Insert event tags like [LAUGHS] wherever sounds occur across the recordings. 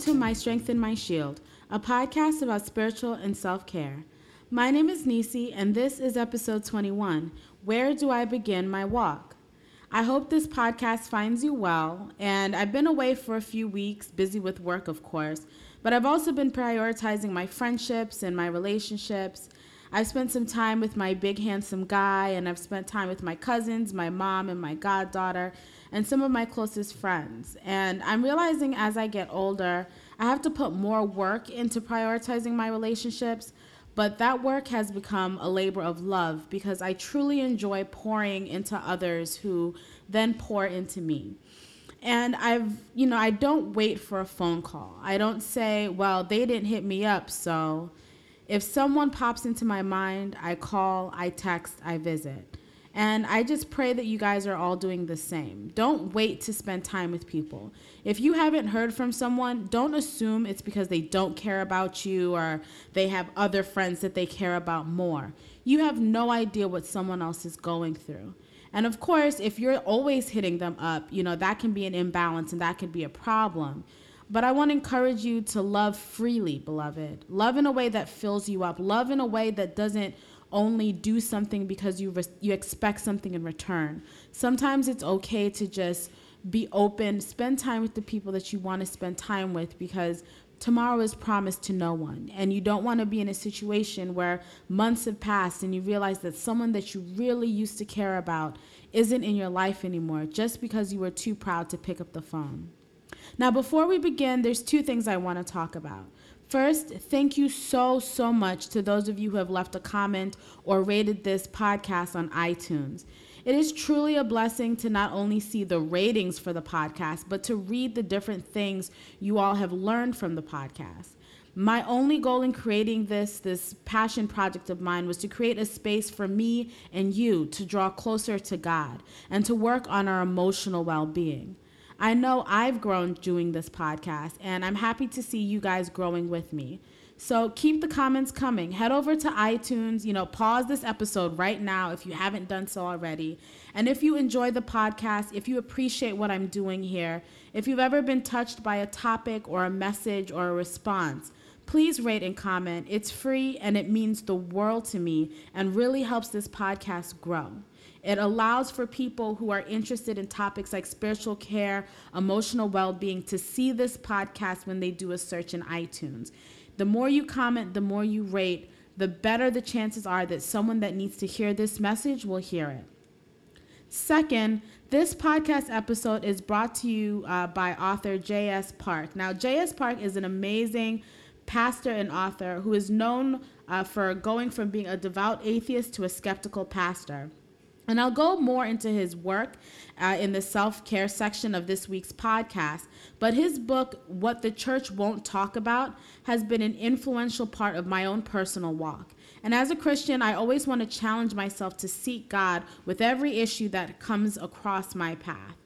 to My Strength and My Shield, a podcast about spiritual and self care. My name is Nisi, and this is episode 21 Where Do I Begin My Walk? I hope this podcast finds you well, and I've been away for a few weeks, busy with work, of course, but I've also been prioritizing my friendships and my relationships. I've spent some time with my big, handsome guy, and I've spent time with my cousins, my mom, and my goddaughter and some of my closest friends. And I'm realizing as I get older, I have to put more work into prioritizing my relationships. But that work has become a labor of love because I truly enjoy pouring into others who then pour into me. And I've, you know, I don't wait for a phone call. I don't say, well, they didn't hit me up, so if someone pops into my mind, I call, I text, I visit. And I just pray that you guys are all doing the same. Don't wait to spend time with people. If you haven't heard from someone, don't assume it's because they don't care about you or they have other friends that they care about more. You have no idea what someone else is going through. And of course, if you're always hitting them up, you know, that can be an imbalance and that can be a problem. But I want to encourage you to love freely, beloved. Love in a way that fills you up. Love in a way that doesn't only do something because you you expect something in return. Sometimes it's okay to just be open, spend time with the people that you want to spend time with because tomorrow is promised to no one. And you don't want to be in a situation where months have passed and you realize that someone that you really used to care about isn't in your life anymore just because you were too proud to pick up the phone. Now, before we begin, there's two things I want to talk about. First, thank you so, so much to those of you who have left a comment or rated this podcast on iTunes. It is truly a blessing to not only see the ratings for the podcast, but to read the different things you all have learned from the podcast. My only goal in creating this this passion project of mine was to create a space for me and you to draw closer to God and to work on our emotional well-being. I know I've grown doing this podcast, and I'm happy to see you guys growing with me. So keep the comments coming. Head over to iTunes, you know, pause this episode right now if you haven't done so already. And if you enjoy the podcast, if you appreciate what I'm doing here, if you've ever been touched by a topic or a message or a response, please rate and comment. It's free and it means the world to me and really helps this podcast grow. It allows for people who are interested in topics like spiritual care, emotional well being, to see this podcast when they do a search in iTunes. The more you comment, the more you rate, the better the chances are that someone that needs to hear this message will hear it. Second, this podcast episode is brought to you uh, by author J.S. Park. Now, J.S. Park is an amazing pastor and author who is known uh, for going from being a devout atheist to a skeptical pastor. And I'll go more into his work uh, in the self care section of this week's podcast. But his book, What the Church Won't Talk About, has been an influential part of my own personal walk. And as a Christian, I always want to challenge myself to seek God with every issue that comes across my path.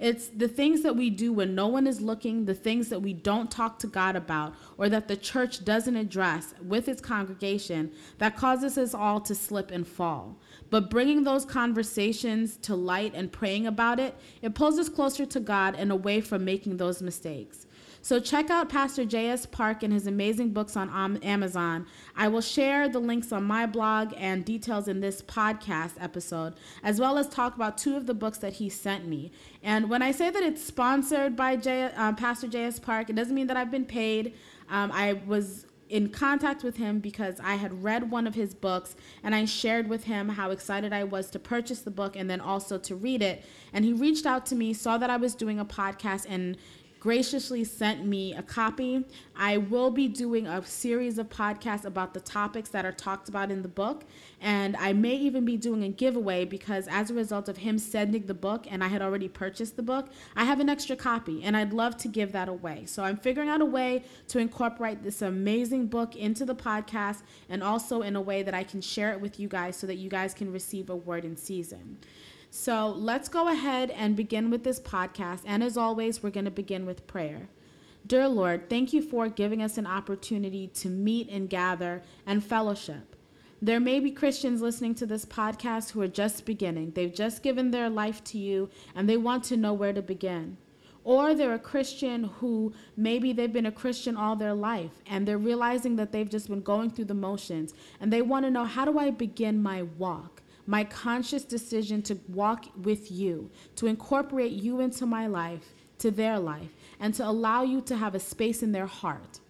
It's the things that we do when no one is looking, the things that we don't talk to God about, or that the church doesn't address with its congregation that causes us all to slip and fall. But bringing those conversations to light and praying about it, it pulls us closer to God and away from making those mistakes. So check out Pastor J.S. Park and his amazing books on Amazon. I will share the links on my blog and details in this podcast episode, as well as talk about two of the books that he sent me. And when I say that it's sponsored by J- uh, Pastor J.S. Park, it doesn't mean that I've been paid. Um, I was in contact with him because I had read one of his books and I shared with him how excited I was to purchase the book and then also to read it. And he reached out to me, saw that I was doing a podcast, and graciously sent me a copy. I will be doing a series of podcasts about the topics that are talked about in the book. And I may even be doing a giveaway because, as a result of him sending the book and I had already purchased the book, I have an extra copy and I'd love to give that away. So I'm figuring out a way to incorporate this amazing book into the podcast and also in a way that I can share it with you guys so that you guys can receive a word in season. So let's go ahead and begin with this podcast. And as always, we're going to begin with prayer. Dear Lord, thank you for giving us an opportunity to meet and gather and fellowship. There may be Christians listening to this podcast who are just beginning. They've just given their life to you and they want to know where to begin. Or they're a Christian who maybe they've been a Christian all their life and they're realizing that they've just been going through the motions and they want to know how do I begin my walk? My conscious decision to walk with you, to incorporate you into my life, to their life, and to allow you to have a space in their heart.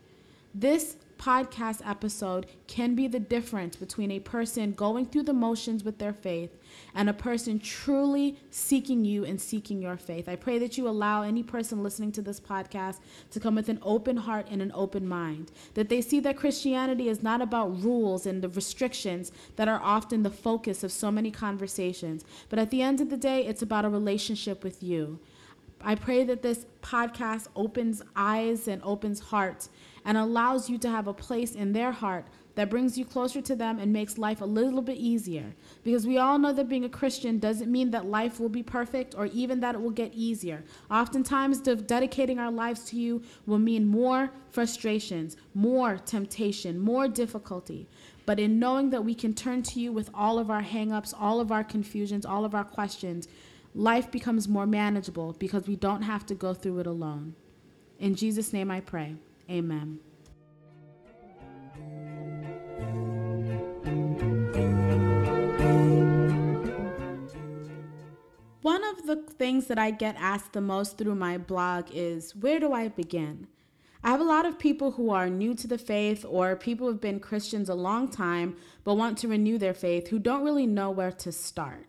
This podcast episode can be the difference between a person going through the motions with their faith and a person truly seeking you and seeking your faith. I pray that you allow any person listening to this podcast to come with an open heart and an open mind, that they see that Christianity is not about rules and the restrictions that are often the focus of so many conversations, but at the end of the day, it's about a relationship with you. I pray that this podcast opens eyes and opens hearts and allows you to have a place in their heart that brings you closer to them and makes life a little bit easier. Because we all know that being a Christian doesn't mean that life will be perfect or even that it will get easier. Oftentimes, de- dedicating our lives to you will mean more frustrations, more temptation, more difficulty. But in knowing that we can turn to you with all of our hangups, all of our confusions, all of our questions, life becomes more manageable because we don't have to go through it alone. In Jesus' name I pray. Amen. One of the things that I get asked the most through my blog is where do I begin? I have a lot of people who are new to the faith or people who have been Christians a long time but want to renew their faith who don't really know where to start.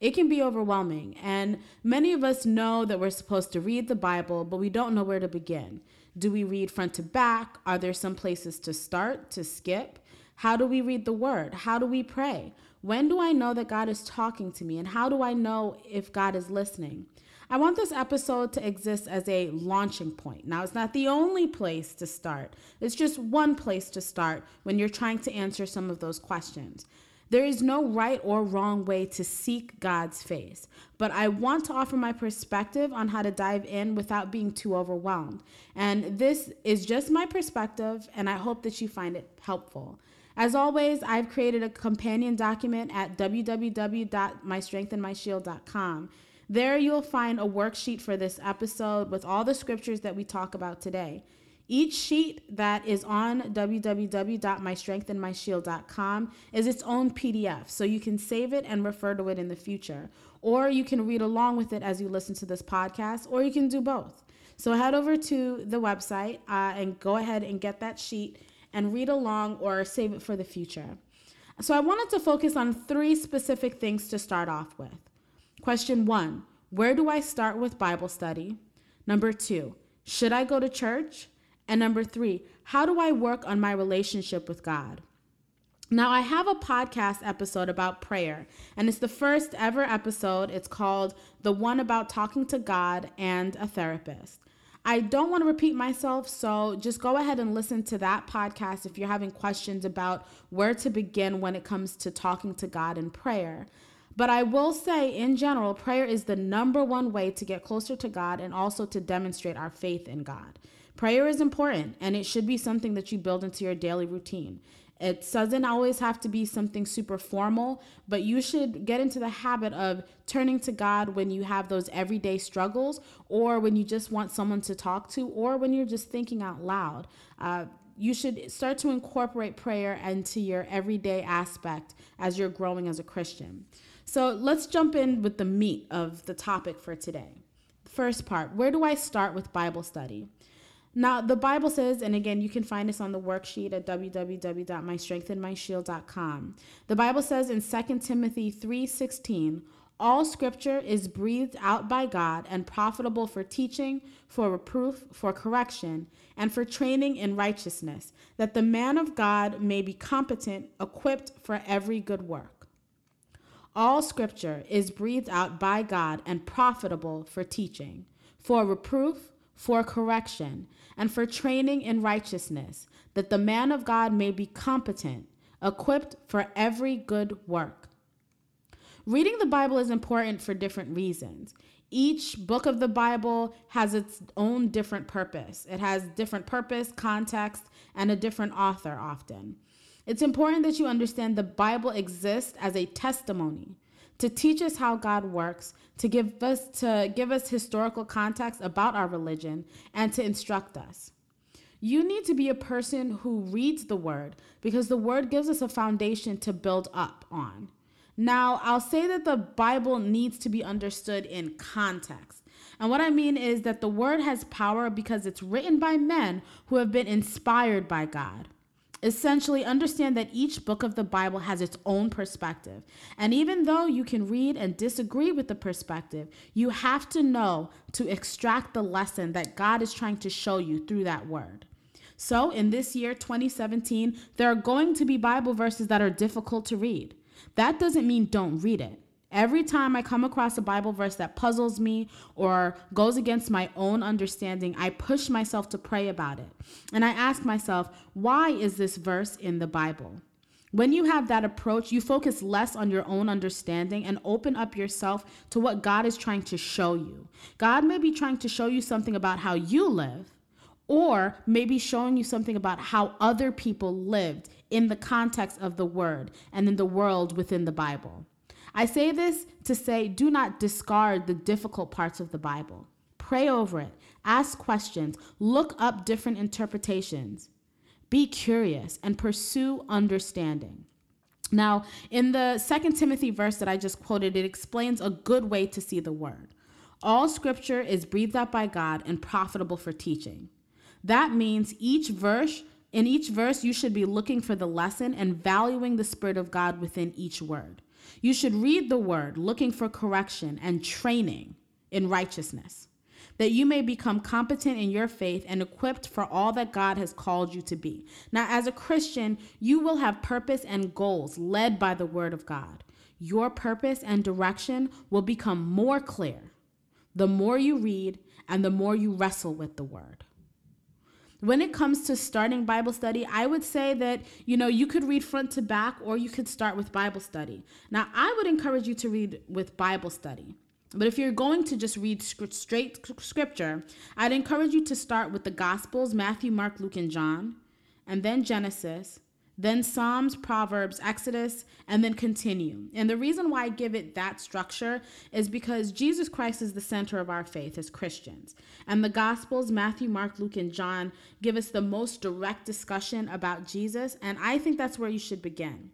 It can be overwhelming, and many of us know that we're supposed to read the Bible, but we don't know where to begin. Do we read front to back? Are there some places to start, to skip? How do we read the word? How do we pray? When do I know that God is talking to me? And how do I know if God is listening? I want this episode to exist as a launching point. Now, it's not the only place to start, it's just one place to start when you're trying to answer some of those questions. There is no right or wrong way to seek God's face, but I want to offer my perspective on how to dive in without being too overwhelmed. And this is just my perspective, and I hope that you find it helpful. As always, I've created a companion document at www.mystrengthandmyshield.com. There you'll find a worksheet for this episode with all the scriptures that we talk about today. Each sheet that is on www.mystrengthandmyshield.com is its own PDF, so you can save it and refer to it in the future. Or you can read along with it as you listen to this podcast, or you can do both. So head over to the website uh, and go ahead and get that sheet and read along or save it for the future. So I wanted to focus on three specific things to start off with. Question one Where do I start with Bible study? Number two, should I go to church? And number three, how do I work on my relationship with God? Now, I have a podcast episode about prayer, and it's the first ever episode. It's called The One About Talking to God and a Therapist. I don't want to repeat myself, so just go ahead and listen to that podcast if you're having questions about where to begin when it comes to talking to God in prayer. But I will say, in general, prayer is the number one way to get closer to God and also to demonstrate our faith in God. Prayer is important and it should be something that you build into your daily routine. It doesn't always have to be something super formal, but you should get into the habit of turning to God when you have those everyday struggles, or when you just want someone to talk to, or when you're just thinking out loud. Uh, you should start to incorporate prayer into your everyday aspect as you're growing as a Christian. So let's jump in with the meat of the topic for today. First part Where do I start with Bible study? Now, the Bible says, and again, you can find this on the worksheet at www.mystrengthandmyshield.com. The Bible says in 2 Timothy 3:16, all scripture is breathed out by God and profitable for teaching, for reproof, for correction, and for training in righteousness, that the man of God may be competent, equipped for every good work. All scripture is breathed out by God and profitable for teaching, for reproof, for correction, and for training in righteousness, that the man of God may be competent, equipped for every good work. Reading the Bible is important for different reasons. Each book of the Bible has its own different purpose. It has different purpose, context, and a different author often. It's important that you understand the Bible exists as a testimony to teach us how God works, to give us to give us historical context about our religion, and to instruct us. You need to be a person who reads the word because the word gives us a foundation to build up on. Now, I'll say that the Bible needs to be understood in context. And what I mean is that the word has power because it's written by men who have been inspired by God. Essentially, understand that each book of the Bible has its own perspective. And even though you can read and disagree with the perspective, you have to know to extract the lesson that God is trying to show you through that word. So, in this year, 2017, there are going to be Bible verses that are difficult to read. That doesn't mean don't read it. Every time I come across a Bible verse that puzzles me or goes against my own understanding, I push myself to pray about it. And I ask myself, why is this verse in the Bible? When you have that approach, you focus less on your own understanding and open up yourself to what God is trying to show you. God may be trying to show you something about how you live, or maybe showing you something about how other people lived in the context of the word and in the world within the Bible. I say this to say do not discard the difficult parts of the Bible. Pray over it, ask questions, look up different interpretations. Be curious and pursue understanding. Now, in the Second Timothy verse that I just quoted, it explains a good way to see the word. All scripture is breathed out by God and profitable for teaching. That means each verse, in each verse, you should be looking for the lesson and valuing the Spirit of God within each word. You should read the word, looking for correction and training in righteousness, that you may become competent in your faith and equipped for all that God has called you to be. Now, as a Christian, you will have purpose and goals led by the word of God. Your purpose and direction will become more clear the more you read and the more you wrestle with the word when it comes to starting Bible study, I would say that, you know, you could read front to back or you could start with Bible study. Now, I would encourage you to read with Bible study. But if you're going to just read straight scripture, I'd encourage you to start with the Gospels Matthew, Mark, Luke, and John, and then Genesis, then Psalms, Proverbs, Exodus, and then continue. And the reason why I give it that structure is because Jesus Christ is the center of our faith as Christians. And the Gospels, Matthew, Mark, Luke, and John, give us the most direct discussion about Jesus. And I think that's where you should begin.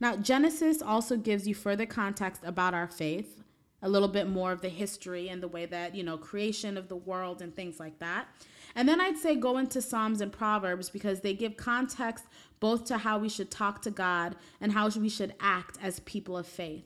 Now, Genesis also gives you further context about our faith, a little bit more of the history and the way that, you know, creation of the world and things like that. And then I'd say go into Psalms and Proverbs because they give context both to how we should talk to God and how we should act as people of faith.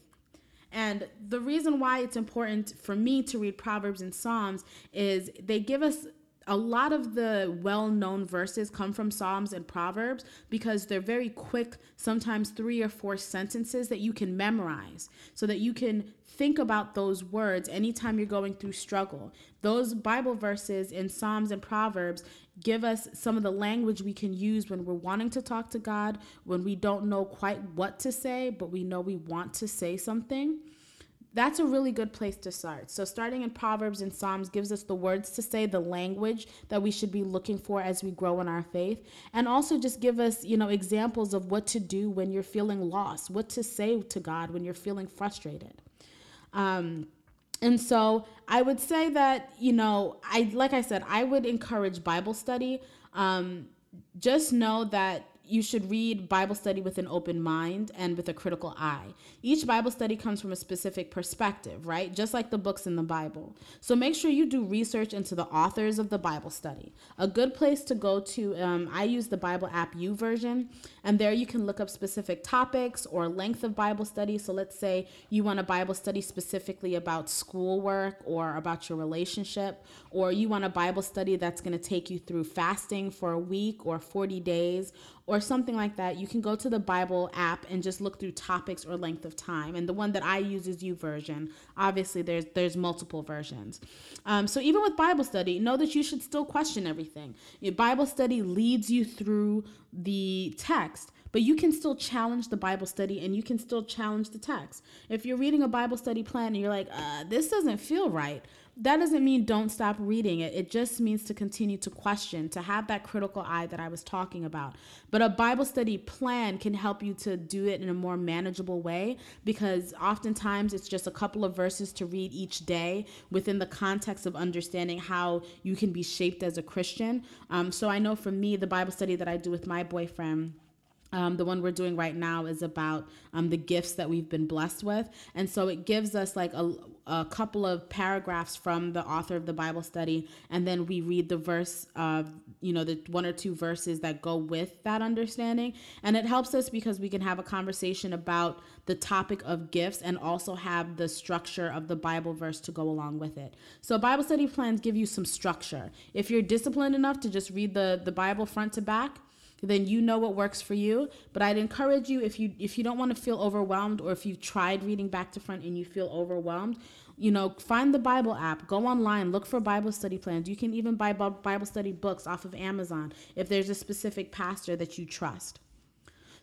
And the reason why it's important for me to read Proverbs and Psalms is they give us a lot of the well known verses come from Psalms and Proverbs because they're very quick, sometimes three or four sentences that you can memorize so that you can think about those words anytime you're going through struggle. Those Bible verses in Psalms and Proverbs give us some of the language we can use when we're wanting to talk to God, when we don't know quite what to say, but we know we want to say something that's a really good place to start. So, starting in Proverbs and Psalms gives us the words to say, the language that we should be looking for as we grow in our faith, and also just give us, you know, examples of what to do when you're feeling lost, what to say to God when you're feeling frustrated. Um, and so, I would say that, you know, I like I said, I would encourage Bible study. Um, just know that you should read Bible study with an open mind and with a critical eye. Each Bible study comes from a specific perspective, right? Just like the books in the Bible. So make sure you do research into the authors of the Bible study. A good place to go to, um, I use the Bible app YouVersion, and there you can look up specific topics or length of Bible study. So let's say you want a Bible study specifically about schoolwork or about your relationship, or you want a Bible study that's going to take you through fasting for a week or 40 days or something like that, you can go to the Bible app and just look through topics or length of time. And the one that I use is YouVersion. Obviously, there's there's multiple versions. Um, so even with Bible study, know that you should still question everything. Your Bible study leads you through the text but you can still challenge the Bible study and you can still challenge the text. If you're reading a Bible study plan and you're like, uh, this doesn't feel right, that doesn't mean don't stop reading it. It just means to continue to question, to have that critical eye that I was talking about. But a Bible study plan can help you to do it in a more manageable way because oftentimes it's just a couple of verses to read each day within the context of understanding how you can be shaped as a Christian. Um, so I know for me, the Bible study that I do with my boyfriend, um, the one we're doing right now is about um, the gifts that we've been blessed with. And so it gives us like a, a couple of paragraphs from the author of the Bible study. And then we read the verse, uh, you know, the one or two verses that go with that understanding. And it helps us because we can have a conversation about the topic of gifts and also have the structure of the Bible verse to go along with it. So Bible study plans give you some structure. If you're disciplined enough to just read the, the Bible front to back, then you know what works for you. But i'd encourage you if you if you don't want to feel overwhelmed or if you've tried reading back to front and you feel overwhelmed you know find the bible app go online look for bible study plans. You can even buy bible study books off of amazon if there's a specific pastor that you trust.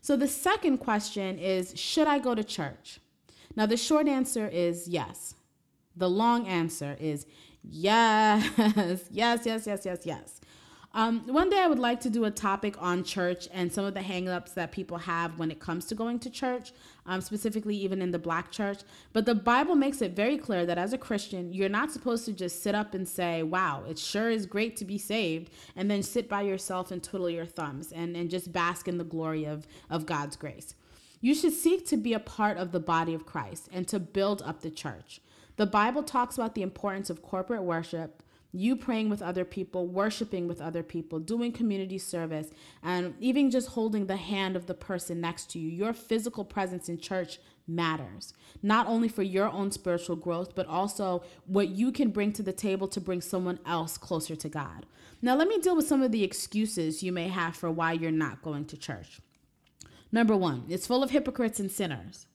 So the second question is should i go to church? Now the short answer is yes. The long answer is yes. [LAUGHS] Yes yes yes yes yes um, one day I would like to do a topic on church and some of the hangups that people have when it comes to going to church, um, specifically even in the black church. But the Bible makes it very clear that as a Christian, you're not supposed to just sit up and say, wow, it sure is great to be saved, and then sit by yourself and twiddle your thumbs and, and just bask in the glory of, of God's grace. You should seek to be a part of the body of Christ and to build up the church. The Bible talks about the importance of corporate worship, you praying with other people, worshiping with other people, doing community service, and even just holding the hand of the person next to you. Your physical presence in church matters, not only for your own spiritual growth, but also what you can bring to the table to bring someone else closer to God. Now, let me deal with some of the excuses you may have for why you're not going to church. Number one, it's full of hypocrites and sinners.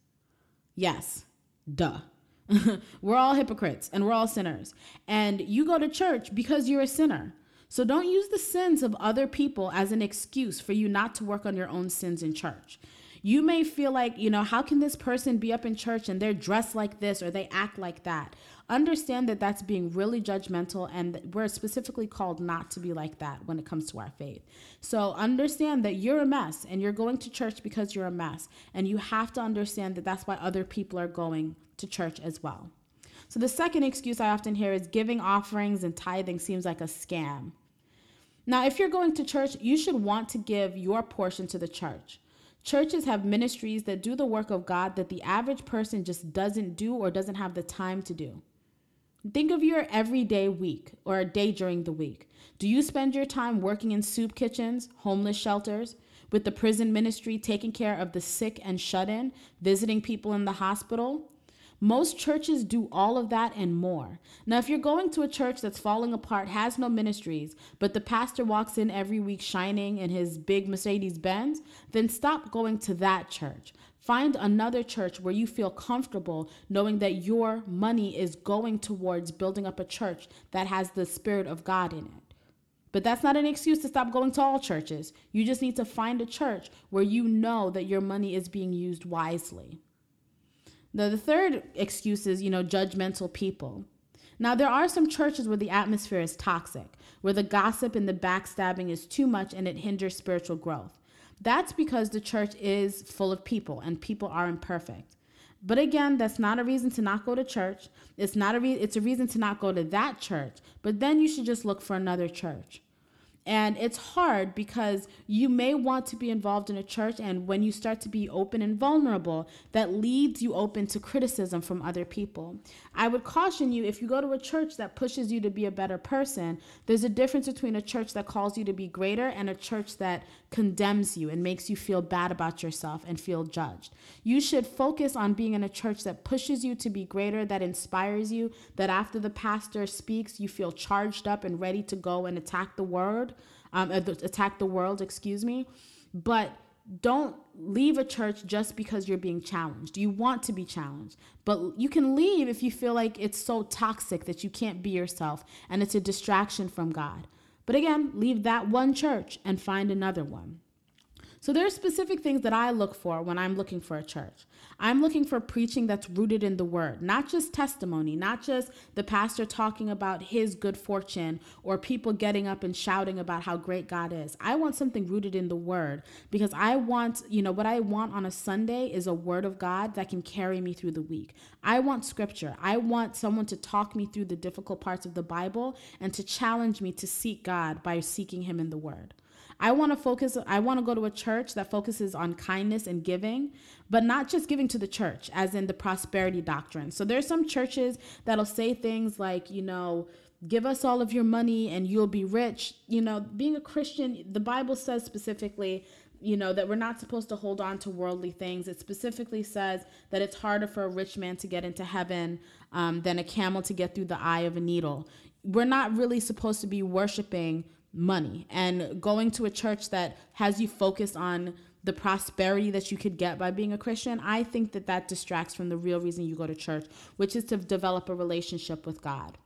Yes, duh. [LAUGHS] we're all hypocrites and we're all sinners. And you go to church because you're a sinner. So don't use the sins of other people as an excuse for you not to work on your own sins in church. You may feel like, you know, how can this person be up in church and they're dressed like this or they act like that? Understand that that's being really judgmental, and we're specifically called not to be like that when it comes to our faith. So understand that you're a mess and you're going to church because you're a mess. And you have to understand that that's why other people are going to church as well. So the second excuse I often hear is giving offerings and tithing seems like a scam. Now, if you're going to church, you should want to give your portion to the church. Churches have ministries that do the work of God that the average person just doesn't do or doesn't have the time to do. Think of your everyday week or a day during the week. Do you spend your time working in soup kitchens, homeless shelters, with the prison ministry, taking care of the sick and shut in, visiting people in the hospital? Most churches do all of that and more. Now, if you're going to a church that's falling apart, has no ministries, but the pastor walks in every week shining in his big Mercedes Benz, then stop going to that church. Find another church where you feel comfortable knowing that your money is going towards building up a church that has the Spirit of God in it. But that's not an excuse to stop going to all churches. You just need to find a church where you know that your money is being used wisely. The, the third excuse is, you know, judgmental people. Now, there are some churches where the atmosphere is toxic, where the gossip and the backstabbing is too much and it hinders spiritual growth. That's because the church is full of people and people are imperfect. But again, that's not a reason to not go to church. It's not a re- it's a reason to not go to that church. But then you should just look for another church. And it's hard because you may want to be involved in a church, and when you start to be open and vulnerable, that leads you open to criticism from other people. I would caution you if you go to a church that pushes you to be a better person, there's a difference between a church that calls you to be greater and a church that condemns you and makes you feel bad about yourself and feel judged. You should focus on being in a church that pushes you to be greater, that inspires you, that after the pastor speaks, you feel charged up and ready to go and attack the word, um, attack the world, excuse me. But don't leave a church just because you're being challenged. You want to be challenged, but you can leave if you feel like it's so toxic that you can't be yourself and it's a distraction from God. But again, leave that one church and find another one. So there are specific things that I look for when I'm looking for a church. I'm looking for preaching that's rooted in the word, not just testimony, not just the pastor talking about his good fortune or people getting up and shouting about how great God is. I want something rooted in the word because I want, you know, what I want on a Sunday is a word of God that can carry me through the week. I want scripture. I want someone to talk me through the difficult parts of the Bible and to challenge me to seek God by seeking him in the word. I want to focus, I want to go to a church that focuses on kindness and giving, but not just giving to the church, as in the prosperity doctrine. So there's some churches that'll say things like, you know, give us all of your money and you'll be rich. You know, being a Christian, the Bible says specifically you know that we're not supposed to hold on to worldly things it specifically says that it's harder for a rich man to get into heaven um, than a camel to get through the eye of a needle we're not really supposed to be worshiping money and going to a church that has you focus on the prosperity that you could get by being a Christian, I think that that distracts from the real reason you go to church, which is to develop a relationship with God.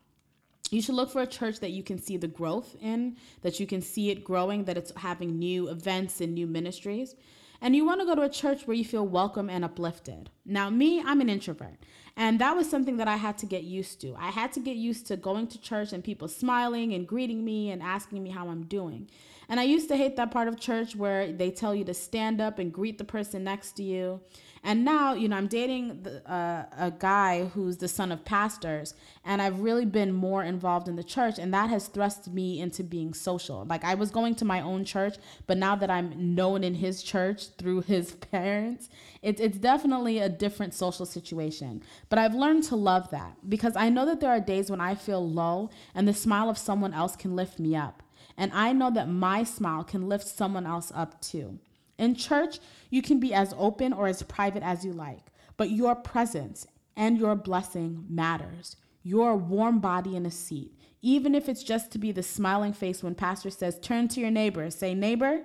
You should look for a church that you can see the growth in, that you can see it growing, that it's having new events and new ministries. And you want to go to a church where you feel welcome and uplifted. Now, me, I'm an introvert. And that was something that I had to get used to. I had to get used to going to church and people smiling and greeting me and asking me how I'm doing. And I used to hate that part of church where they tell you to stand up and greet the person next to you. And now, you know, I'm dating the, uh, a guy who's the son of pastors, and I've really been more involved in the church, and that has thrust me into being social. Like I was going to my own church, but now that I'm known in his church through his [LAUGHS] parents, it's it's definitely a different social situation. But I've learned to love that because I know that there are days when I feel low, and the smile of someone else can lift me up. And I know that my smile can lift someone else up too. In church, you can be as open or as private as you like, but your presence and your blessing matters. Your warm body in a seat, even if it's just to be the smiling face when pastor says, "Turn to your neighbor, say, neighbor."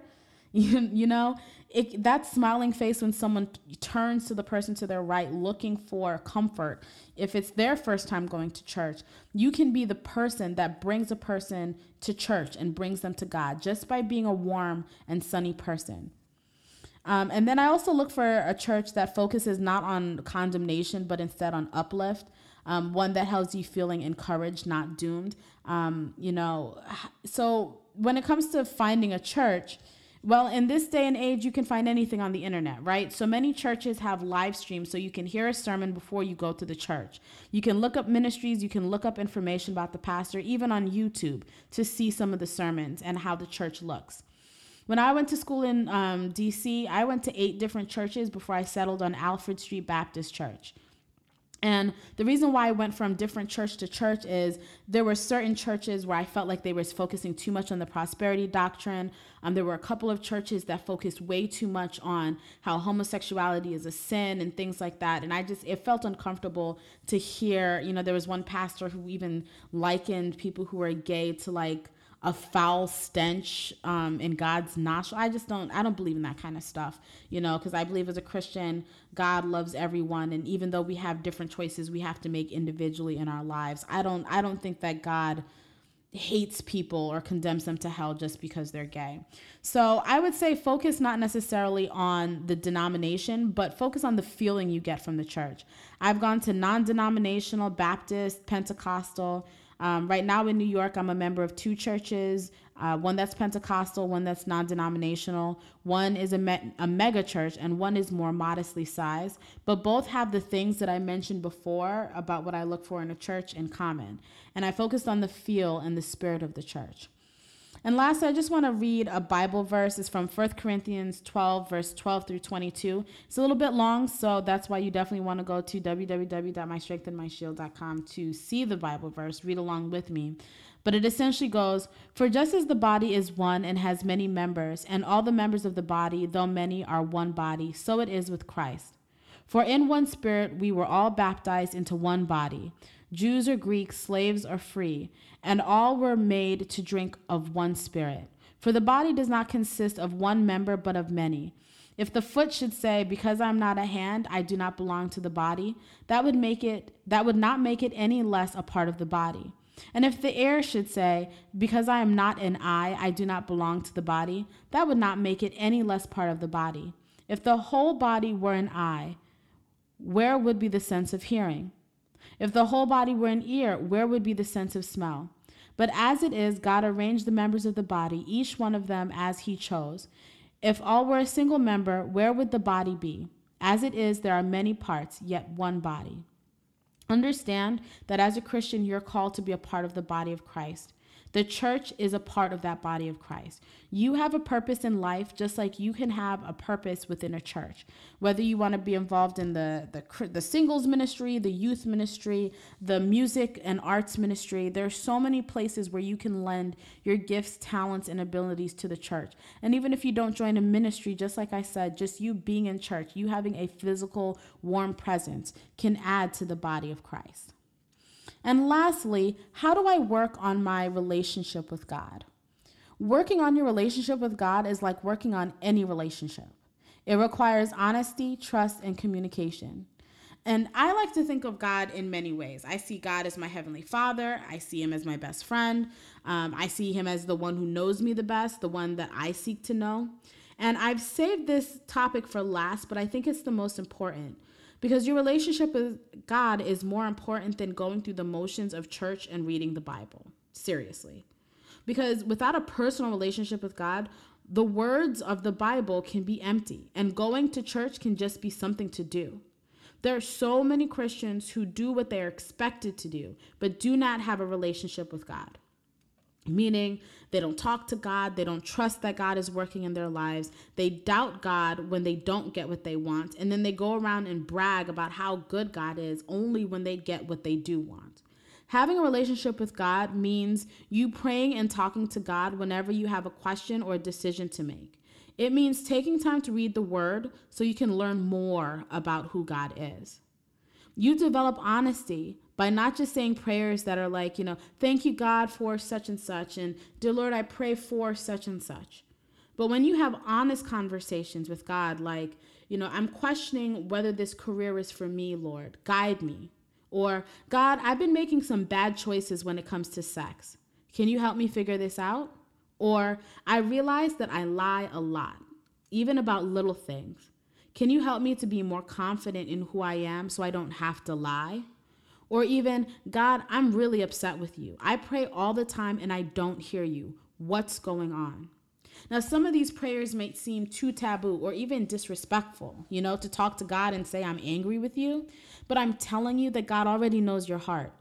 [LAUGHS] You, you know, it, that smiling face when someone turns to the person to their right looking for comfort, if it's their first time going to church, you can be the person that brings a person to church and brings them to God just by being a warm and sunny person. Um, and then I also look for a church that focuses not on condemnation, but instead on uplift. Um, one that helps you feeling encouraged, not doomed. Um, you know, so when it comes to finding a church, well, in this day and age, you can find anything on the internet, right? So many churches have live streams so you can hear a sermon before you go to the church. You can look up ministries, you can look up information about the pastor, even on YouTube, to see some of the sermons and how the church looks. When I went to school in um, DC, I went to eight different churches before I settled on Alfred Street Baptist Church. And the reason why I went from different church to church is there were certain churches where I felt like they were focusing too much on the prosperity doctrine. Um, there were a couple of churches that focused way too much on how homosexuality is a sin and things like that. And I just, it felt uncomfortable to hear, you know, there was one pastor who even likened people who are gay to like, a foul stench um, in God's nostril. I just don't. I don't believe in that kind of stuff, you know, because I believe as a Christian, God loves everyone, and even though we have different choices, we have to make individually in our lives. I don't. I don't think that God hates people or condemns them to hell just because they're gay. So I would say focus not necessarily on the denomination, but focus on the feeling you get from the church. I've gone to non denominational, Baptist, Pentecostal, um, right now in New York, I'm a member of two churches uh, one that's Pentecostal, one that's non denominational. One is a, me- a mega church, and one is more modestly sized. But both have the things that I mentioned before about what I look for in a church in common. And I focused on the feel and the spirit of the church. And lastly, I just want to read a Bible verse. It's from 1 Corinthians 12, verse 12 through 22. It's a little bit long, so that's why you definitely want to go to www.mystrengthandmyshield.com to see the Bible verse, read along with me. But it essentially goes For just as the body is one and has many members, and all the members of the body, though many, are one body, so it is with Christ. For in one spirit we were all baptized into one body Jews or Greeks, slaves or free, and all were made to drink of one spirit. For the body does not consist of one member, but of many. If the foot should say, Because I'm not a hand, I do not belong to the body, that would make it that would not make it any less a part of the body. And if the ear should say, Because I am not an eye, I do not belong to the body, that would not make it any less part of the body. If the whole body were an eye, where would be the sense of hearing? If the whole body were an ear, where would be the sense of smell? But as it is, God arranged the members of the body, each one of them as he chose. If all were a single member, where would the body be? As it is, there are many parts, yet one body. Understand that as a Christian, you're called to be a part of the body of Christ. The church is a part of that body of Christ. You have a purpose in life just like you can have a purpose within a church. Whether you want to be involved in the, the, the singles ministry, the youth ministry, the music and arts ministry, there are so many places where you can lend your gifts, talents, and abilities to the church. And even if you don't join a ministry, just like I said, just you being in church, you having a physical, warm presence can add to the body of Christ. And lastly, how do I work on my relationship with God? Working on your relationship with God is like working on any relationship. It requires honesty, trust, and communication. And I like to think of God in many ways. I see God as my heavenly father. I see him as my best friend. Um, I see him as the one who knows me the best, the one that I seek to know. And I've saved this topic for last, but I think it's the most important because your relationship with God is more important than going through the motions of church and reading the Bible. Seriously. Because without a personal relationship with God, the words of the Bible can be empty, and going to church can just be something to do. There are so many Christians who do what they are expected to do, but do not have a relationship with God meaning they don't talk to God, they don't trust that God is working in their lives, they doubt God when they don't get what they want, and then they go around and brag about how good God is only when they get what they do want. Having a relationship with God means you praying and talking to God whenever you have a question or a decision to make. It means taking time to read the word so you can learn more about who God is. You develop honesty by not just saying prayers that are like, you know, thank you, God, for such and such, and dear Lord, I pray for such and such. But when you have honest conversations with God, like, you know, I'm questioning whether this career is for me, Lord, guide me. Or, God, I've been making some bad choices when it comes to sex. Can you help me figure this out? Or, I realize that I lie a lot, even about little things. Can you help me to be more confident in who I am so I don't have to lie? Or even, God, I'm really upset with you. I pray all the time and I don't hear you. What's going on? Now, some of these prayers may seem too taboo or even disrespectful, you know, to talk to God and say, I'm angry with you. But I'm telling you that God already knows your heart.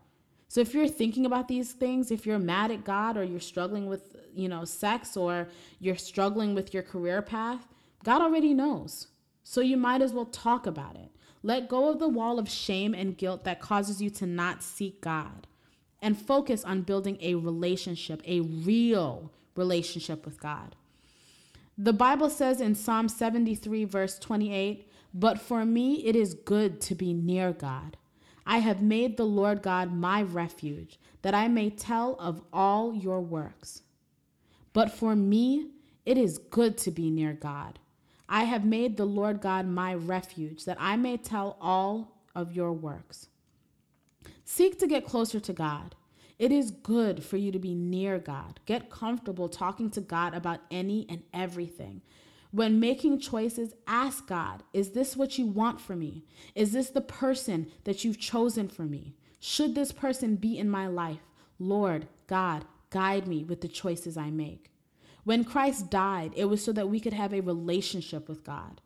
So if you're thinking about these things, if you're mad at God or you're struggling with, you know, sex or you're struggling with your career path, God already knows. So you might as well talk about it. Let go of the wall of shame and guilt that causes you to not seek God and focus on building a relationship, a real relationship with God. The Bible says in Psalm 73, verse 28, But for me it is good to be near God. I have made the Lord God my refuge, that I may tell of all your works. But for me it is good to be near God. I have made the Lord God my refuge, that I may tell all of your works. Seek to get closer to God. It is good for you to be near God. Get comfortable talking to God about any and everything. When making choices, ask God, is this what you want for me? Is this the person that you've chosen for me? Should this person be in my life? Lord, God, guide me with the choices I make. When Christ died, it was so that we could have a relationship with God.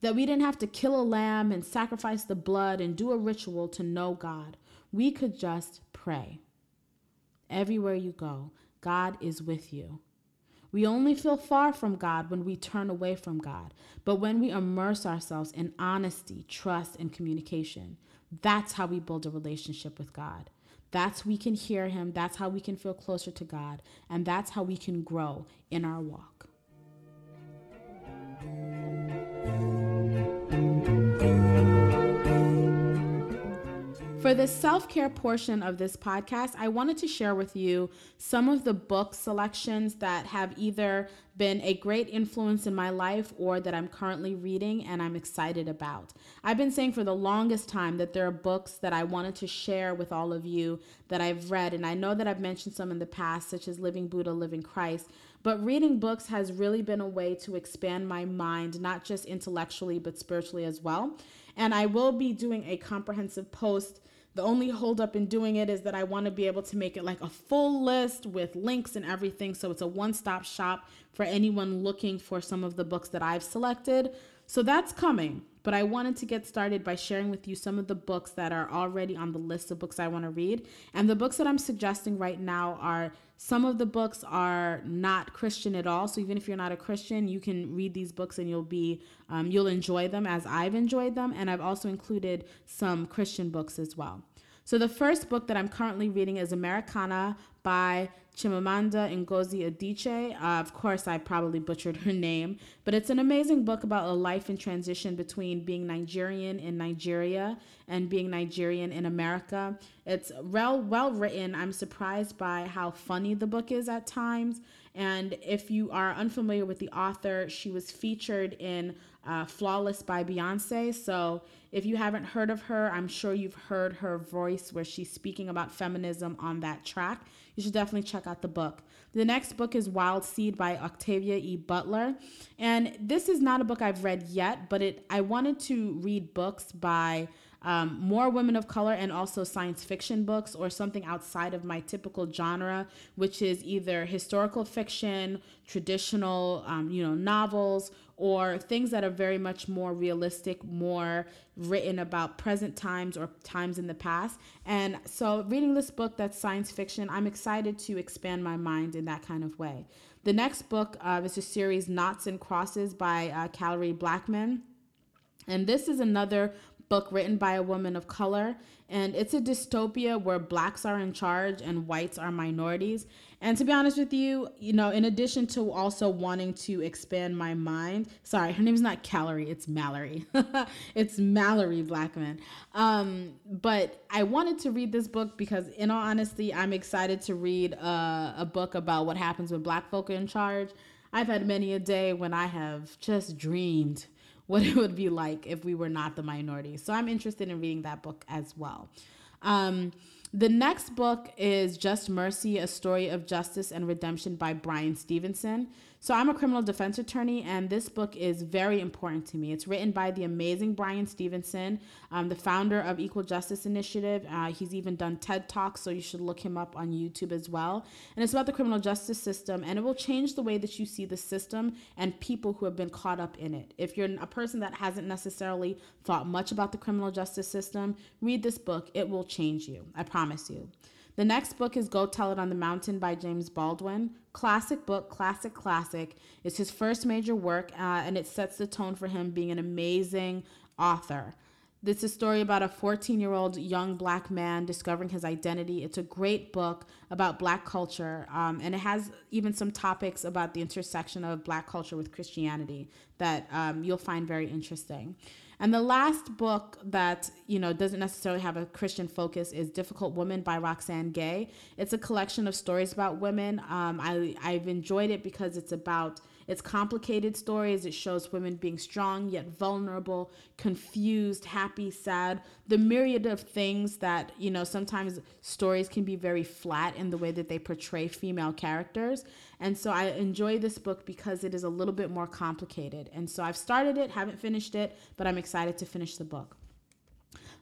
That we didn't have to kill a lamb and sacrifice the blood and do a ritual to know God. We could just pray. Everywhere you go, God is with you. We only feel far from God when we turn away from God. But when we immerse ourselves in honesty, trust, and communication, that's how we build a relationship with God. That's we can hear him. That's how we can feel closer to God. And that's how we can grow in our walk. For the self care portion of this podcast, I wanted to share with you some of the book selections that have either been a great influence in my life or that I'm currently reading and I'm excited about. I've been saying for the longest time that there are books that I wanted to share with all of you that I've read, and I know that I've mentioned some in the past, such as Living Buddha, Living Christ. But reading books has really been a way to expand my mind, not just intellectually, but spiritually as well. And I will be doing a comprehensive post the only holdup in doing it is that I want to be able to make it like a full list with links and everything. So it's a one stop shop for anyone looking for some of the books that I've selected. So that's coming. But I wanted to get started by sharing with you some of the books that are already on the list of books I want to read. And the books that I'm suggesting right now are some of the books are not Christian at all. So even if you're not a Christian, you can read these books and you'll be um, you'll enjoy them as I've enjoyed them. And I've also included some Christian books as well. So the first book that I'm currently reading is Americanah by Chimamanda Ngozi Adichie. Uh, of course, I probably butchered her [LAUGHS] name, but it's an amazing book about a life in transition between being Nigerian in Nigeria and being Nigerian in America. It's well well written. I'm surprised by how funny the book is at times. And if you are unfamiliar with the author, she was featured in uh, Flawless by Beyonce. So if you haven't heard of her, I'm sure you've heard her voice where she's speaking about feminism on that track. You should definitely check out the book. The next book is Wild Seed by Octavia E. Butler. And this is not a book I've read yet, but it I wanted to read books by um, more women of color and also science fiction books or something outside of my typical genre, which is either historical fiction, traditional, um, you know, novels, or things that are very much more realistic, more written about present times or times in the past. And so, reading this book that's science fiction, I'm excited to expand my mind in that kind of way. The next book uh, is a series, Noughts and Crosses by uh, Blackman. And this is another book written by a woman of color. And it's a dystopia where blacks are in charge and whites are minorities. And to be honest with you, you know, in addition to also wanting to expand my mind, sorry, her name's not Kalorie, it's Malorie. [LAUGHS] it's Malorie Blackman. Um, but I wanted to read this book because, in all honesty, I'm excited to read uh, a book about what happens when black folk are in charge. I've had many a day when I have just dreamed what it would be like if we were not the minority. So I'm interested in reading that book as well. Um, the next book is Just Mercy, a story of justice and redemption by Bryan Stevenson. So, I'm a criminal defense attorney, and this book is very important to me. It's written by the amazing Bryan Stevenson, um, the founder of Equal Justice Initiative. Uh, he's even done TED Talks, so you should look him up on YouTube as well. And it's about the criminal justice system, and it will change the way that you see the system and people who have been caught up in it. If you're a person that hasn't necessarily thought much about the criminal justice system, read this book. It will change you. I promise you. The next book is Go Tell It on the Mountain by James Baldwin. Classic book, classic, classic. It's his first major work, uh, and it sets the tone for him being an amazing author. This is a story about a 14 year old young black man discovering his identity. It's a great book about black culture, um, and it has even some topics about the intersection of black culture with Christianity that um, you'll find very interesting. And the last book that, you know, doesn't necessarily have a Christian focus is Difficult Woman by Roxane Gay. It's a collection of stories about women. Um, I, I've enjoyed it because it's about it's complicated stories. It shows women being strong yet vulnerable, confused, happy, sad, the myriad of things that, you know, sometimes stories can be very flat in the way that they portray female characters. And so I enjoy this book because it is a little bit more complicated. And so I've started it, haven't finished it, but I'm excited to finish the book.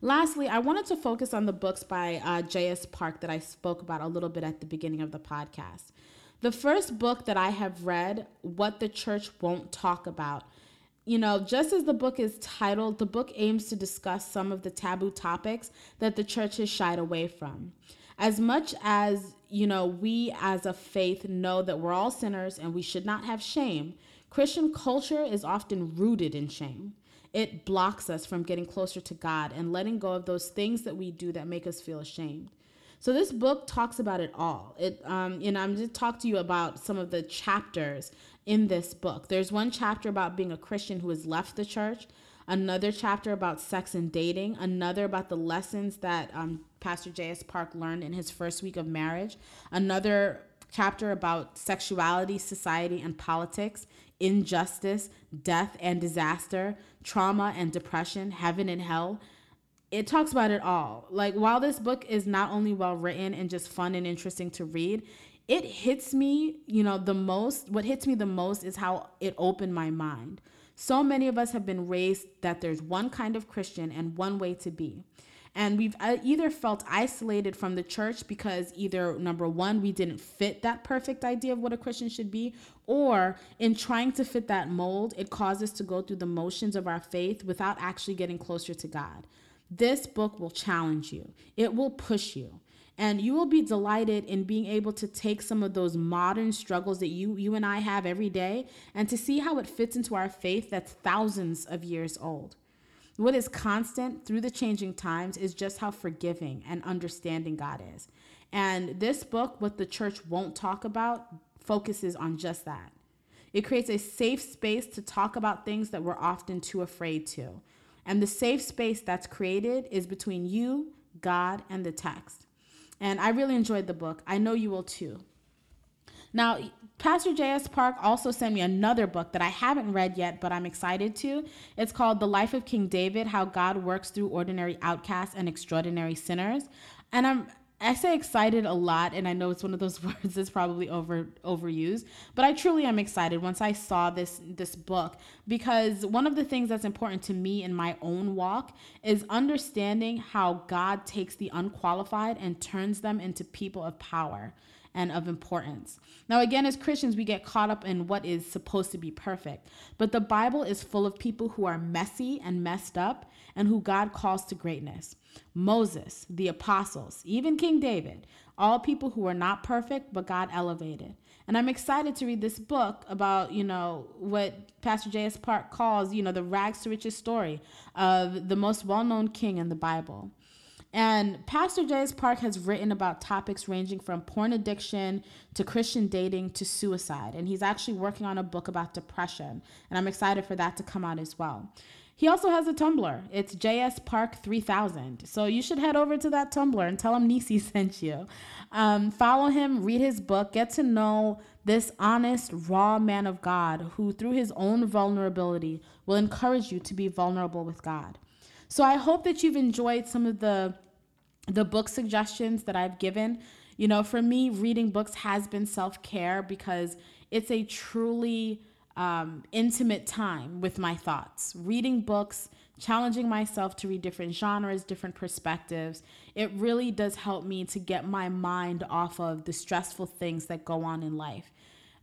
Lastly, I wanted to focus on the books by uh, J.S. Park that I spoke about a little bit at the beginning of the podcast. The first book that I have read, What the Church Won't Talk About, you know, just as the book is titled, the book aims to discuss some of the taboo topics that the church has shied away from. As much as, you know, we as a faith know that we're all sinners and we should not have shame, Christian culture is often rooted in shame. It blocks us from getting closer to God and letting go of those things that we do that make us feel ashamed. So this book talks about it all. It, um, know, I'm just talk to you about some of the chapters in this book. There's one chapter about being a Christian who has left the church. another chapter about sex and dating, another about the lessons that um, Pastor J.S. Park learned in his first week of marriage, another chapter about sexuality, society, and politics, injustice, death and disaster, trauma and depression, heaven and hell. It talks about it all. Like, while this book is not only well written and just fun and interesting to read, it hits me, you know, the most. What hits me the most is how it opened my mind. So many of us have been raised that there's one kind of Christian and one way to be. And we've uh, either felt isolated from the church because either number one, we didn't fit that perfect idea of what a Christian should be, or in trying to fit that mold, it caused us to go through the motions of our faith without actually getting closer to God. This book will challenge you, it will push you. And you will be delighted in being able to take some of those modern struggles that you, you and I have every day and to see how it fits into our faith that's thousands of years old. What is constant through the changing times is just how forgiving and understanding God is. And this book, what the church won't talk about, focuses on just that. It creates a safe space to talk about things that we're often too afraid to. And the safe space that's created is between you, God, and the text. And I really enjoyed the book. I know you will too. Now, Pastor J.S. Park also sent me another book that I haven't read yet, but I'm excited to. It's called The Life of King David How God Works Through Ordinary Outcasts and Extraordinary Sinners. And I'm I say excited a lot, and I know it's one of those [LAUGHS] words that's probably over overused, but I truly am excited once I saw this this book because one of the things that's important to me in my own walk is understanding how God takes the unqualified and turns them into people of power and of importance. Now, again, as Christians, we get caught up in what is supposed to be perfect, but the Bible is full of people who are messy and messed up and who God calls to greatness. Moses, the apostles, even King David, all people who are not perfect, but God elevated. And I'm excited to read this book about, you know, what Pastor J.S. Park calls, you know, the rags to riches story of the most well known king in the Bible. And Pastor J.S. Park has written about topics ranging from porn addiction to Christian dating to suicide. And he's actually working on a book about depression. And I'm excited for that to come out as well. He also has a Tumblr. It's JS Park 3000. So you should head over to that Tumblr and tell him [LAUGHS] Nisi sent you. Um, follow him, read his book, get to know this honest, raw man of God who, through his own vulnerability, will encourage you to be vulnerable with God. So I hope that you've enjoyed some of the the book suggestions that I've given. You know, for me, reading books has been self care because it's a truly um, intimate time with my thoughts. Reading books, challenging myself to read different genres, different perspectives, it really does help me to get my mind off of the stressful things that go on in life.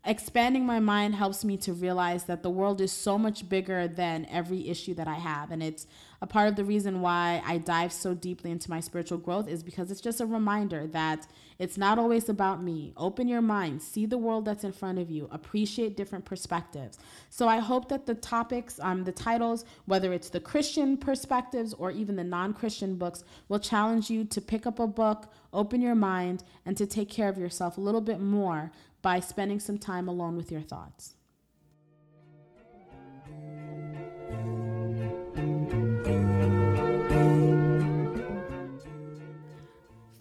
Expanding my mind helps me to realize that the world is so much bigger than every issue that I have. And it's a part of the reason why I dive so deeply into my spiritual growth is because it's just a reminder that it's not always about me. Open your mind, see the world that's in front of you, appreciate different perspectives. So I hope that the topics, um, the titles, whether it's the Christian perspectives or even the non Christian books, will challenge you to pick up a book, open your mind, and to take care of yourself a little bit more by spending some time alone with your thoughts.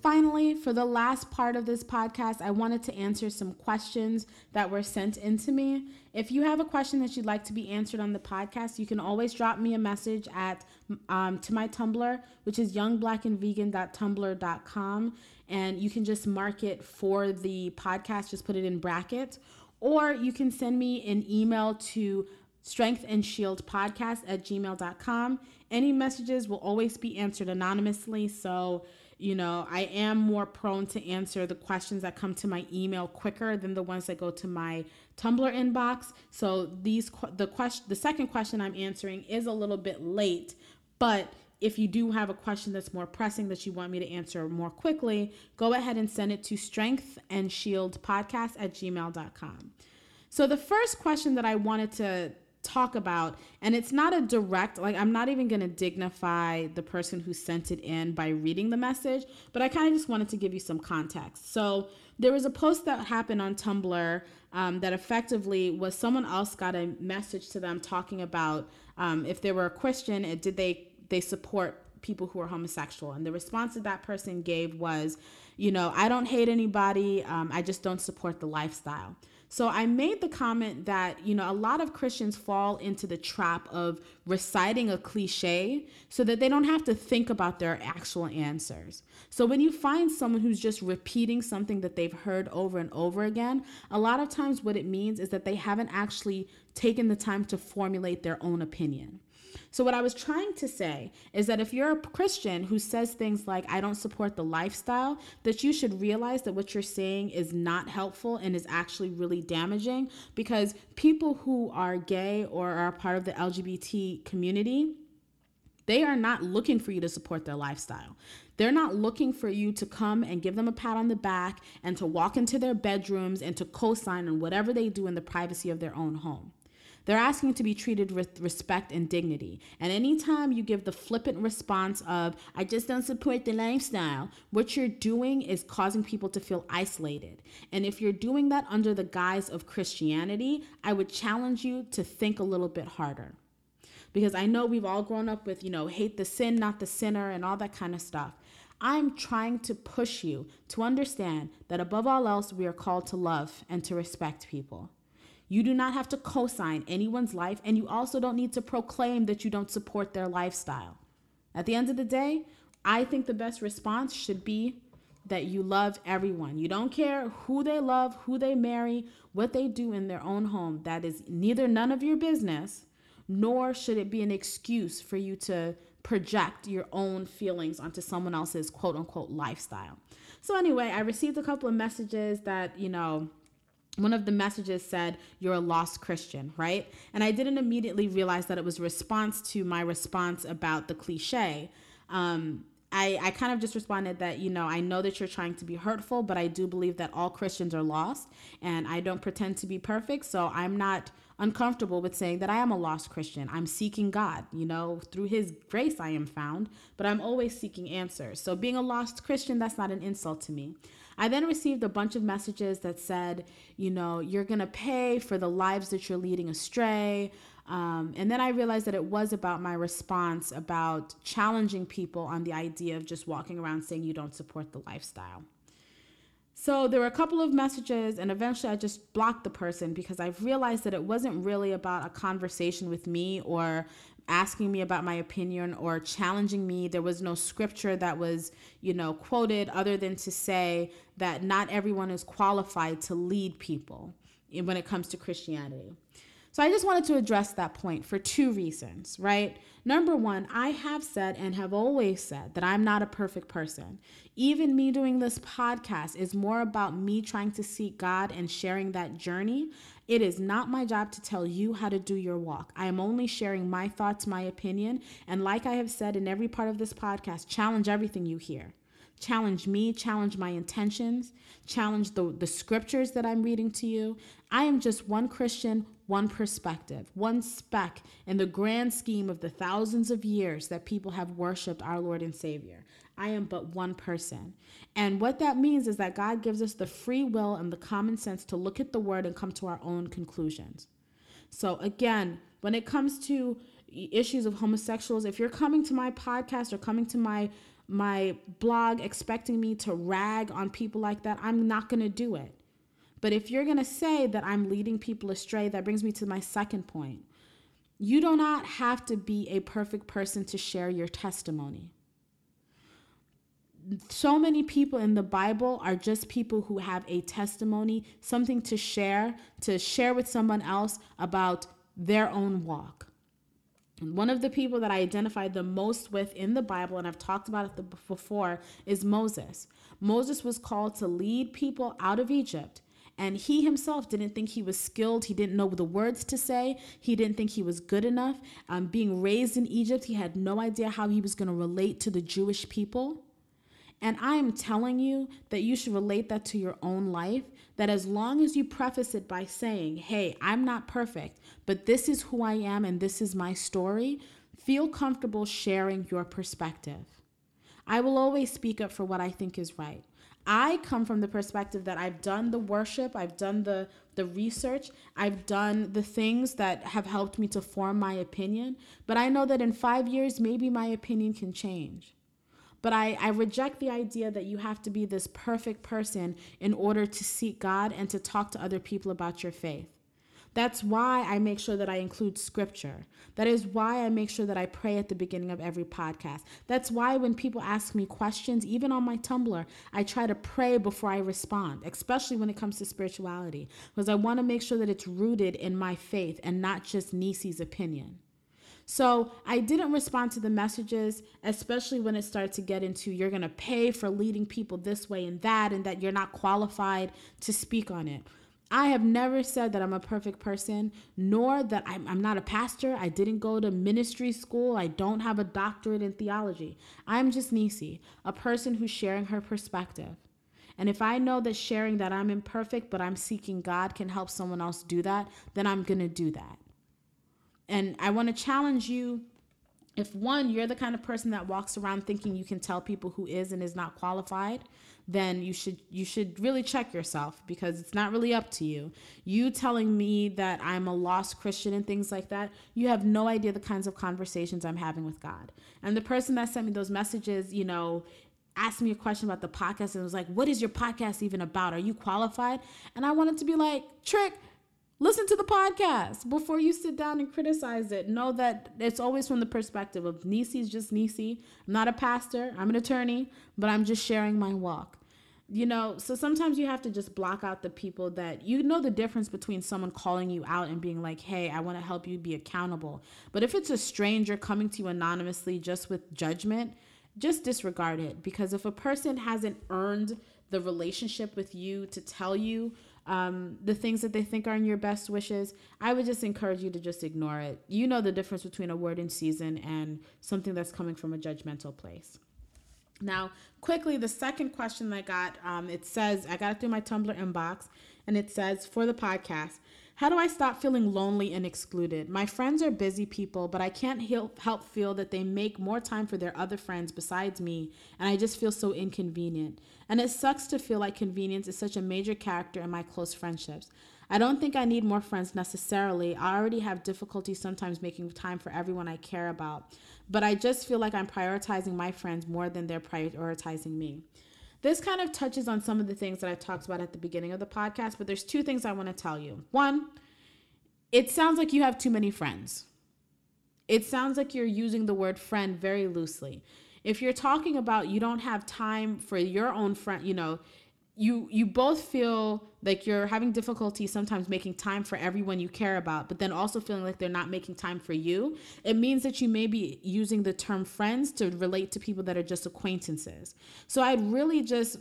Finally, for the last part of this podcast, I wanted to answer some questions that were sent in to me. If you have a question that you'd like to be answered on the podcast, you can always drop me a message at um, to my Tumblr, which is youngblackandvegan.tumblr.com, and you can just mark it for the podcast. Just put it in brackets, or you can send me an email to strength and shield podcast at gmail.com. Any messages will always be answered anonymously, so you know, I am more prone to answer the questions that come to my email quicker than the ones that go to my Tumblr inbox. So these the question the second question I'm answering is a little bit late, but if you do have a question that's more pressing that you want me to answer more quickly, go ahead and send it to strength and shield podcast at gmail.com. So the first question that I wanted to talk about and it's not a direct like i'm not even going to dignify the person who sent it in by reading the message but i kind of just wanted to give you some context so there was a post that happened on Tumblr um, that effectively was someone else got a message to them talking about um, if they were a Christian, did they they support people who are homosexual? And the response that that person gave was, you know, I don't hate anybody, um, I just don't support the lifestyle. So I made the comment that, you know, a lot of Christians fall into the trap of reciting a cliche so that they don't have to think about their actual answers. So when you find someone who's just repeating something that they've heard over and over again, a lot of times what it means is that they haven't actually taken the time to formulate their own opinion. So, what I was trying to say is that if you're a Christian who says things like, I don't support the lifestyle, that you should realize that what you're saying is not helpful and is actually really damaging because people who are gay or are part of the LGBT community. They are not looking for you to support their lifestyle. They're not looking for you to come and give them a pat on the back and to walk into their bedrooms and to co sign on whatever they do in the privacy of their own home. They're asking to be treated with respect and dignity. And anytime you give the flippant response of, I just don't support the lifestyle, what you're doing is causing people to feel isolated. And if you're doing that under the guise of Christianity, I would challenge you to think a little bit harder. Because I know we've all grown up with, you know, hate the sin, not the sinner, and all that kind of stuff. I'm trying to push you to understand that above all else, we are called to love and to respect people. You do not have to co sign anyone's life, and you also don't need to proclaim that you don't support their lifestyle. At the end of the day, I think the best response should be that you love everyone. You don't care who they love, who they marry, what they do in their own home. That is neither none of your business, nor should it be an excuse for you to project your own feelings onto someone else's quote unquote lifestyle. So, anyway, I received a couple of messages that, you know, one of the messages said you're a lost christian right and i didn't immediately realize that it was response to my response about the cliche um, I, I kind of just responded that, you know, I know that you're trying to be hurtful, but I do believe that all Christians are lost and I don't pretend to be perfect. So I'm not uncomfortable with saying that I am a lost Christian. I'm seeking God, you know, through His grace I am found, but I'm always seeking answers. So being a lost Christian, that's not an insult to me. I then received a bunch of messages that said, you know, you're going to pay for the lives that you're leading astray. Um, and then I realized that it was about my response about challenging people on the idea of just walking around saying you don't support the lifestyle. So there were a couple of messages, and eventually I just blocked the person because I've realized that it wasn't really about a conversation with me or asking me about my opinion or challenging me. There was no scripture that was, you know, quoted other than to say that not everyone is qualified to lead people when it comes to Christianity. So I just wanted to address that point for two reasons, right? Number one, I have said and have always said that I'm not a perfect person. Even me doing this podcast is more about me trying to seek God and sharing that journey. It is not my job to tell you how to do your walk. I am only sharing my thoughts, my opinion. And like I have said in every part of this podcast, challenge everything you hear challenge me, challenge my intentions, challenge the, the scriptures that I'm reading to you. I am just one Christian, one perspective, one speck in the grand scheme of the thousands of years that people have worshiped our Lord and Savior. I am but one person. And what that means is that God gives us the free will and the common sense to look at the word and come to our own conclusions. So, again, when it comes to issues of homosexuals, if you're coming to my podcast or coming to my my blog expecting me to rag on people like that, I'm not going to do it. But if you're going to say that I'm leading people astray, that brings me to my second point. You do not have to be a perfect person to share your testimony. So many people in the Bible are just people who have a testimony, something to share, to share with someone else about their own walk. One of the people that I identified the most with in the Bible, and I've talked about it before, is Moses. Moses was called to lead people out of Egypt and he himself didn't think he was skilled. He didn't know the words to say. He didn't think he was good enough. Um, being raised in Egypt, he had no idea how he was going to relate to the Jewish people. And I am telling you that you should relate that to your own life. That as long as you preface it by saying, hey, I'm not perfect, but this is who I am and this is my story, feel comfortable sharing your perspective. I will always speak up for what I think is right. I come from the perspective that I've done the worship, I've done the the research, I've done the things that have helped me to form my opinion, but I know that in 5 years maybe my opinion can change. But I, I reject the idea that you have to be this perfect person in order to seek God and to talk to other people about your faith. That's why I make sure that I include scripture. That is why I make sure that I pray at the beginning of every podcast. That's why when people ask me questions, even on my Tumblr, I try to pray before I respond, especially when it comes to spirituality, because I want to make sure that it's rooted in my faith and not just Nisi's opinion. So I didn't respond to the messages, especially when it started to get into you're going to pay for leading people this way and that, and that you're not qualified to speak on it. I have never said that I'm a perfect person, nor that I'm, I'm, not a pastor. I didn't go to ministry school. I don't have a doctorate in theology. I'm just Nisi, a person who's sharing her perspective. And if I know that sharing that I'm imperfect, but I'm seeking God can help someone else do that, then I'm going to do that. And I want to challenge you if one, you're the kind of person that walks around thinking you can tell people who is and is not qualified, then you should you should really check yourself because it's not really up to you. You telling me that I'm a lost Christian and things like that, you have no idea the kinds of conversations I'm having with God. And the person that sent me those messages, you know, asked me a question about the podcast and was like, "What is your podcast even about? Are you qualified?" And I wanted to be like, "Trick, listen to the podcast before you sit down and criticize it. Know that it's always from the perspective of Nisi's just Nisi. I'm not a pastor, I'm an attorney, but I'm just sharing my walk you know so sometimes you have to just block out the people that you know the difference between someone calling you out and being like hey i want to help you be accountable but if it's a stranger coming to you anonymously just with judgment just disregard it because if a person hasn't earned the relationship with you to tell you um, the things that they think are in your best wishes, I would just encourage you to just ignore it. You know the difference between a word in season and something that's coming from a judgmental place. Now, quickly, the second question I got, um, it says, I got it through my Tumblr inbox, and it says, for the podcast, how do I stop feeling lonely and excluded? My friends are busy people, but I can't help feel that they make more time for their other friends besides me, and I just feel so inconvenient. And it sucks to feel like convenience is such a major character in my close friendships. I don't think I need more friends necessarily. I already have difficulty sometimes making time for everyone I care about but I just feel like I'm prioritizing my friends more than they're prioritizing me. This kind of touches on some of the things that I talked about at the beginning of the podcast, but there's two things I want to tell you. One, it sounds like you have too many friends. It sounds like you're using the word friend very loosely. If you're talking about you don't have time for your own friend, you know, you you both feel like you're having difficulty sometimes making time for everyone you care about but then also feeling like they're not making time for you. It means that you may be using the term friends to relate to people that are just acquaintances. So i'd really just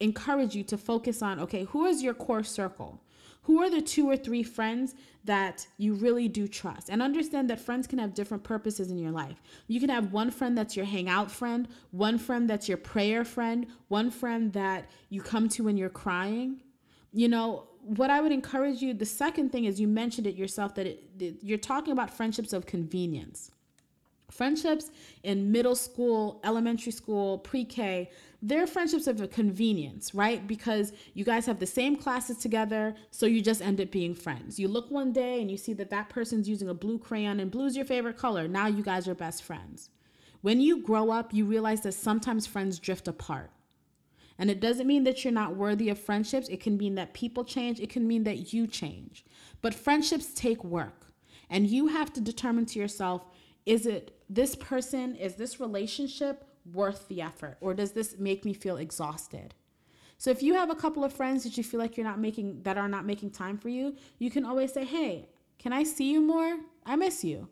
encourage you to focus on okay who is your core circle who are the two or three friends that you really do trust? And understand that friends can have different purposes in your life. You can have one friend that's your hangout friend, one friend that's your prayer friend, one friend that you come to when you're crying. You know, what I would encourage you, the second thing is you mentioned it yourself that it, you're talking about friendships of convenience. Friendships in middle school, elementary school, pre K, they're friendships of convenience, right? Because you guys have the same classes together, so you just end up being friends. You look one day and you see that that person's using a blue crayon and blue's your favorite color. Now you guys are best friends. When you grow up, you realize that sometimes friends drift apart. And it doesn't mean that you're not worthy of friendships. It can mean that people change, it can mean that you change. But friendships take work. And you have to determine to yourself is it this person, is this relationship worth the effort or does this make me feel exhausted? So if you have a couple of friends that you feel like you're not making that are not making time for you, you can always say, "Hey, can I see you more? I miss you.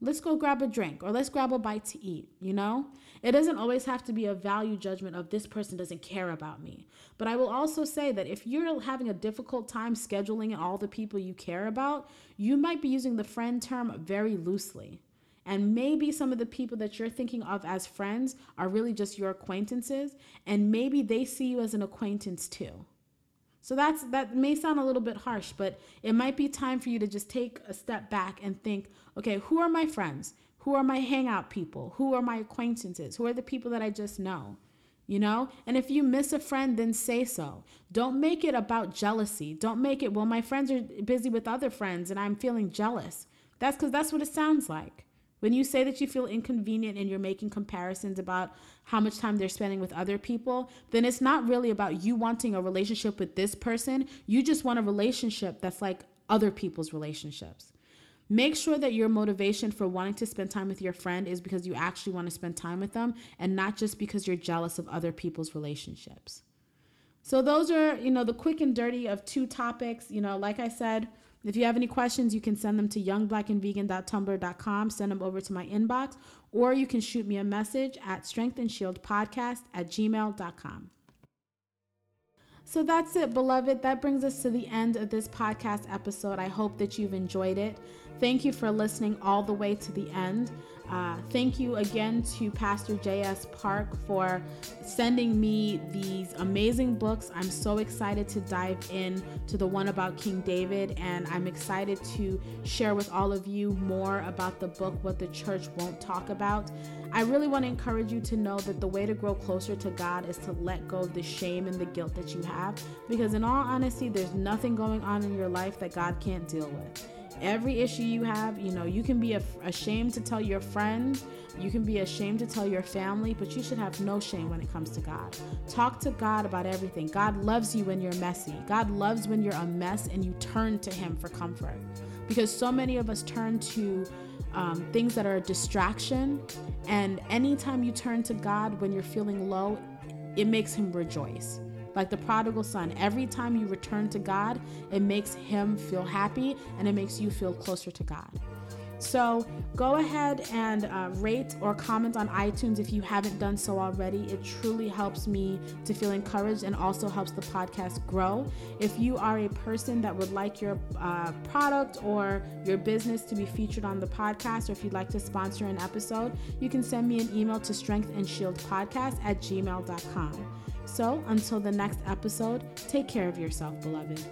Let's go grab a drink or let's grab a bite to eat." You know? It doesn't always have to be a value judgment of this person doesn't care about me. But I will also say that if you're having a difficult time scheduling all the people you care about, you might be using the friend term very loosely. And maybe some of the people that you're thinking of as friends are really just your acquaintances, and maybe they see you as an acquaintance too. So that's that may sound a little bit harsh, but it might be time for you to just take a step back and think, okay, who are my friends? Who are my hangout people? Who are my acquaintances? Who are the people that I just know? you know? And if you miss a friend, then say so. Don't make it about jealousy. Don't make it, well, my friends are busy with other friends and I'm feeling jealous. That's because that's what it sounds like. When you say that you feel inconvenient and you're making comparisons about how much time they're spending with other people, then it's not really about you wanting a relationship with this person. You just want a relationship that's like other people's relationships. Make sure that your motivation for wanting to spend time with your friend is because you actually want to spend time with them and not just because you're jealous of other people's relationships. So those are, you know, the quick and dirty of two topics. You know, like I said, if you have any questions, you can send them to youngblackandvegan.tumblr.com, send them over to my inbox, or you can shoot me a message at strengthandshieldpodcast at gmail.com. So that's it, beloved. That brings us to the end of this podcast episode. I hope that you've enjoyed it. Thank you for listening all the way to the end. Uh, thank you again to Pastor J.S. Park for sending me these amazing books. I'm so excited to dive in to the one about King David, and I'm excited to share with all of you more about the book, What the Church Won't Talk About. I really want to encourage you to know that the way to grow closer to God is to let go of the shame and the guilt that you have, because in all honesty, there's nothing going on in your life that God can't deal with every issue you have, you know, you can be ashamed to tell your friends, you can be ashamed to tell your family, but you should have no shame when it comes to God. Talk to God about everything. God loves you when you're messy. God loves when you're a mess and you turn to Him for comfort. Because so many of us turn to um, things that are a distraction, and anytime you turn to God when you're feeling low, it makes Him rejoice. Like the prodigal son, every time you return to God, it makes him feel happy and it makes you feel closer to God. So go ahead and uh, rate or comment on iTunes if you haven't done so already. It truly helps me to feel encouraged and also helps the podcast grow. If you are a person that would like your uh, product or your business to be featured on the podcast, or if you'd like to sponsor an episode, you can send me an email to strengthandshieldpodcast at gmail.com. So until the next episode, take care of yourself, beloved.